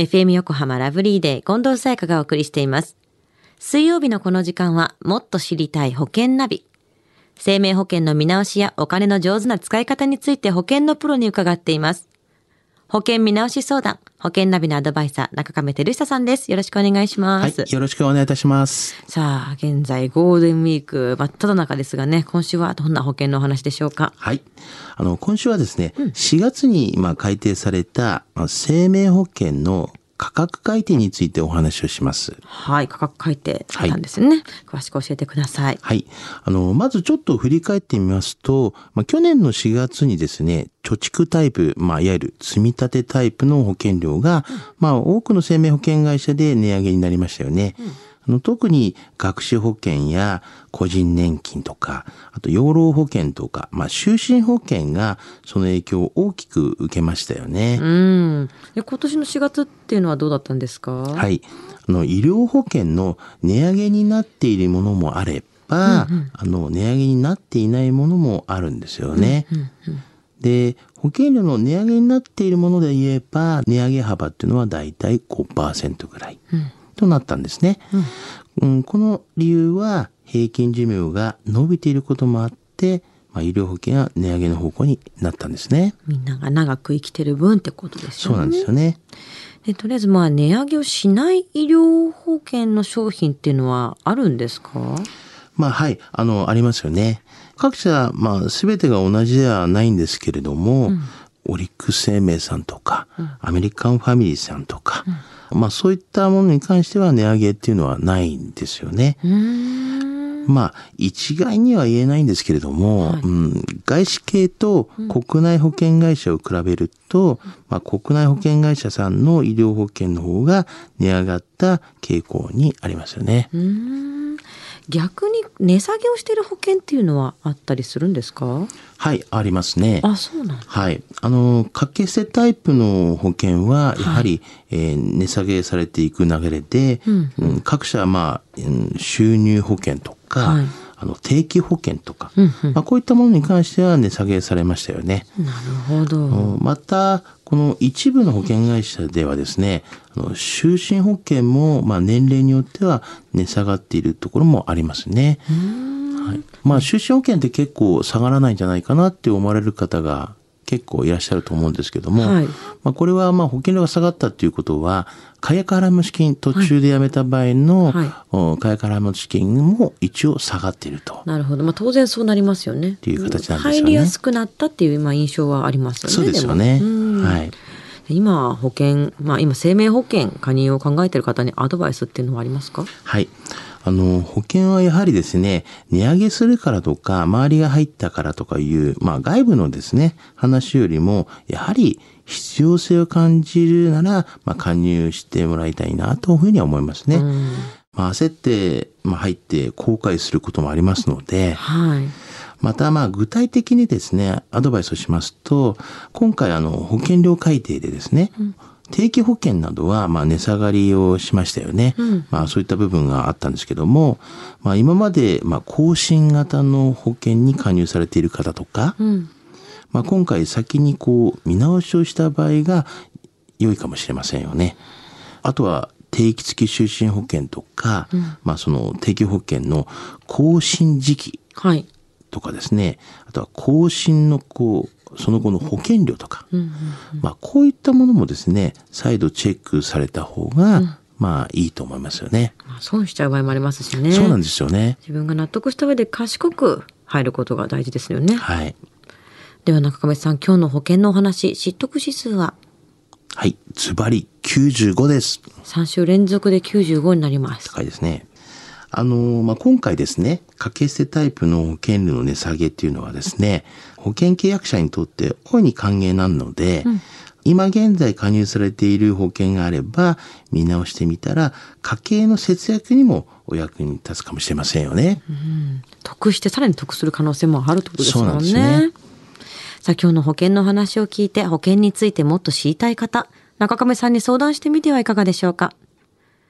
FM 横浜ラブリーデー近藤沙耶香がお送りしています。水曜日のこの時間はもっと知りたい保険ナビ。生命保険の見直しやお金の上手な使い方について保険のプロに伺っています。保険見直し相談、保険ナビのアドバイザー、中亀照久さんです。よろしくお願いします。はい、よろしくお願いいたします。さあ、現在ゴールデンウィーク真っ只中ですがね、今週はどんな保険のお話でしょうか？はい。あの、今週はですね、4月に今改定されたまあ生命保険の価格改定についてお話をします。はい、価格改定されたんですよね。詳しく教えてください。はい。あの、まずちょっと振り返ってみますと、まあ、去年の4月にですね、貯蓄タイプ、まあ、いわゆる積み立てタイプの保険料が、まあ、多くの生命保険会社で値上げになりましたよね。あの特に学資保険や個人年金とか、あと養老保険とか、まあ、就寝保険がその影響を大きく受けましたよね。うん。で今年の4月っていうのはどうだったんですか？は。はい。あの、医療保険の値上げになっているものもあれば、あの、値上げになっていないものもあるんですよね。で、保険料の値上げになっているもので言えば、値上げ幅っていうのはだいたい5%ぐらいとなったんですね。うんこの理由は、平均寿命が伸びていることもあって、まあ、医療保険は値上げの方向になったんですね。みんなが長く生きてる分ってことですよね。そうなんですよね。でとりあえずまあ値上げをしない医療保険の商品っていうのはあるんですか？まあはい、あの、ありますよね。各社、まあ、すべてが同じではないんですけれども、オリックス生命さんとか、アメリカンファミリーさんとか、まあそういったものに関しては値上げっていうのはないんですよね。まあ、一概には言えないんですけれども、うん、外資系と国内保険会社を比べると、まあ、国内保険会社さんの医療保険の方が値上がった傾向にありますよね。うーん逆に値下げをしている保険っていうのはあったりするんですか？はい、ありますね。あ、そうなんだ。はい。あの、掛け捨てタイプの保険は、やはり、えー値下げされていく流れで、うんうん各社は、まあ、うん収入保険とか、はいあの、定期保険とか、うんうんまあ、こういったものに関しては値下げされましたよね。なるほど。また、この一部の保険会社ではですね、あの就寝保険も、まあ、年齢によっては値下がっているところもありますね。はい、まあ、就寝保険って結構下がらないんじゃないかなって思われる方が結構いらっしゃると思うんですけども、はいまあ、これはまあ保険料が下がったっていうことは、解約払い戻し金途中でやめた場合の、はいお解約払い戻し金も一応下がっていると。なるほど。まあ当然そうなりますよね。っていう形なんですよね入りやすくなったっていうまあ印象はありますよね。そうですよね。はい。今保険、まあ今生命保険加入を考えている方にアドバイスっていうのはありますか？はい。あの、保険はやはりですね、値上げするからとか、周りが入ったからとかいう、まあ外部のですね、話よりも、やはり必要性を感じるなら、まあ加入してもらいたいなというふうには思いますね。うんまあ焦って、まあ入って後悔することもありますので、はい。またまあ具体的にですね、アドバイスをしますと、今回あの保険料改定でですね、定期保険などはまあ値下がりをしましたよね。うんまあそういった部分があったんですけども、まあ今までまあ更新型の保険に加入されている方とか、うん。まあ今回先にこう見直しをした場合が良いかもしれませんよね。あとは定期付き就寝保険とか、まあその定期保険の更新時期はい。とかですね、あとは更新のこう、その後の保険料とか、まあこういったものもですね、再度チェックされた方が、まあいいと思いますよね。まあ損しちゃう場合もありますしね。そうなんですよね。自分が納得した上で賢く入ることが大事ですよね。はい。では中亀さん、今日の保険のお話、知得指数は？はい。ズバリ95です。3週連続で95になります。高いですね。あの、まあ、今回ですね、掛け捨てタイプの保険料の値下げっていうのはですね、保険契約者にとって大いに歓迎なので、今現在加入されている保険があれば、見直してみたら、家計の節約にもお役に立つかもしれませんよね。得してさらに得する可能性もあるってことですもんね。んですさあ今日の保険の話を聞いて保険についてもっと知りたい方、中亀さんに相談してみてはいかがでしょうか。